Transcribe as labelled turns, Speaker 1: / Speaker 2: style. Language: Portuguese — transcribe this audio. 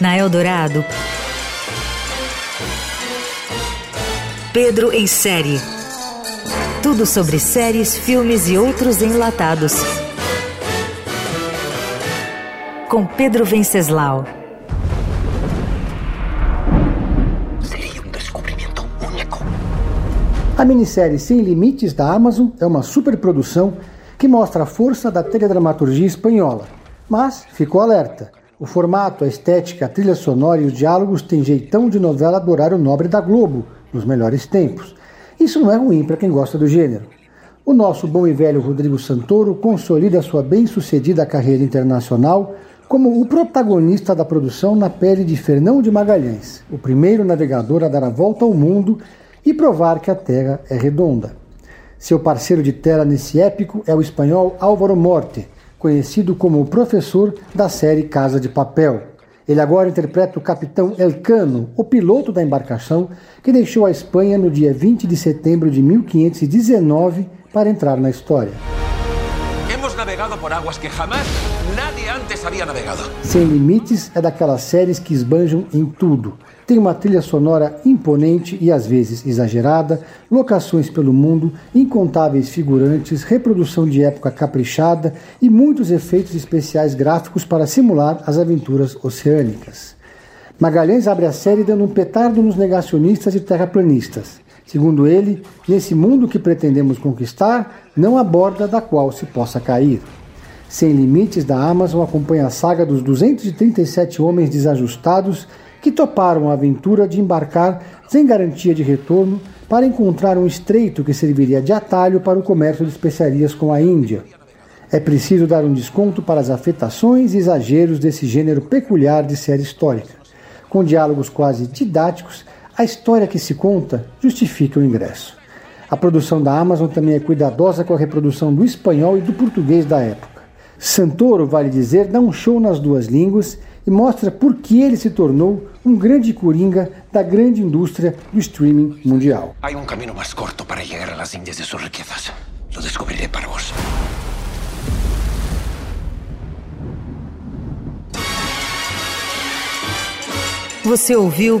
Speaker 1: Na Eldorado, Pedro em série. Tudo sobre séries, filmes e outros enlatados. Com Pedro Venceslau.
Speaker 2: Seria um descobrimento único.
Speaker 3: A minissérie Sem Limites da Amazon é uma superprodução que mostra a força da teledramaturgia espanhola. Mas ficou alerta. O formato, a estética, a trilha sonora e os diálogos têm jeitão de novela do horário nobre da Globo, nos melhores tempos. Isso não é ruim para quem gosta do gênero. O nosso bom e velho Rodrigo Santoro consolida sua bem-sucedida carreira internacional como o protagonista da produção na pele de Fernão de Magalhães, o primeiro navegador a dar a volta ao mundo e provar que a Terra é redonda. Seu parceiro de tela nesse épico é o espanhol Álvaro Morte, conhecido como o professor da série Casa de Papel. Ele agora interpreta o capitão Elcano, o piloto da embarcação que deixou a Espanha no dia 20 de setembro de 1519 para entrar na história.
Speaker 2: Hemos navegado por aguas que jamás nadie antes había navegado.
Speaker 3: Sem Limites é daquelas séries que esbanjam em tudo. Tem uma trilha sonora imponente e às vezes exagerada, locações pelo mundo, incontáveis figurantes, reprodução de época caprichada e muitos efeitos especiais gráficos para simular as aventuras oceânicas. Magalhães abre a série dando um petardo nos negacionistas e terraplanistas. Segundo ele, nesse mundo que pretendemos conquistar, não há borda da qual se possa cair. Sem Limites da Amazon acompanha a saga dos 237 homens desajustados que toparam a aventura de embarcar sem garantia de retorno para encontrar um estreito que serviria de atalho para o comércio de especiarias com a Índia. É preciso dar um desconto para as afetações e exageros desse gênero peculiar de série histórica. Com diálogos quase didáticos, a história que se conta justifica o ingresso. A produção da Amazon também é cuidadosa com a reprodução do espanhol e do português da época. Santoro, vale dizer, dá um show nas duas línguas e mostra por que ele se tornou um grande coringa da grande indústria do streaming mundial.
Speaker 2: Hay un camino más corto para llegar a las Indias de sus riquezas. Lo descubriré para vos.
Speaker 1: Você ouviu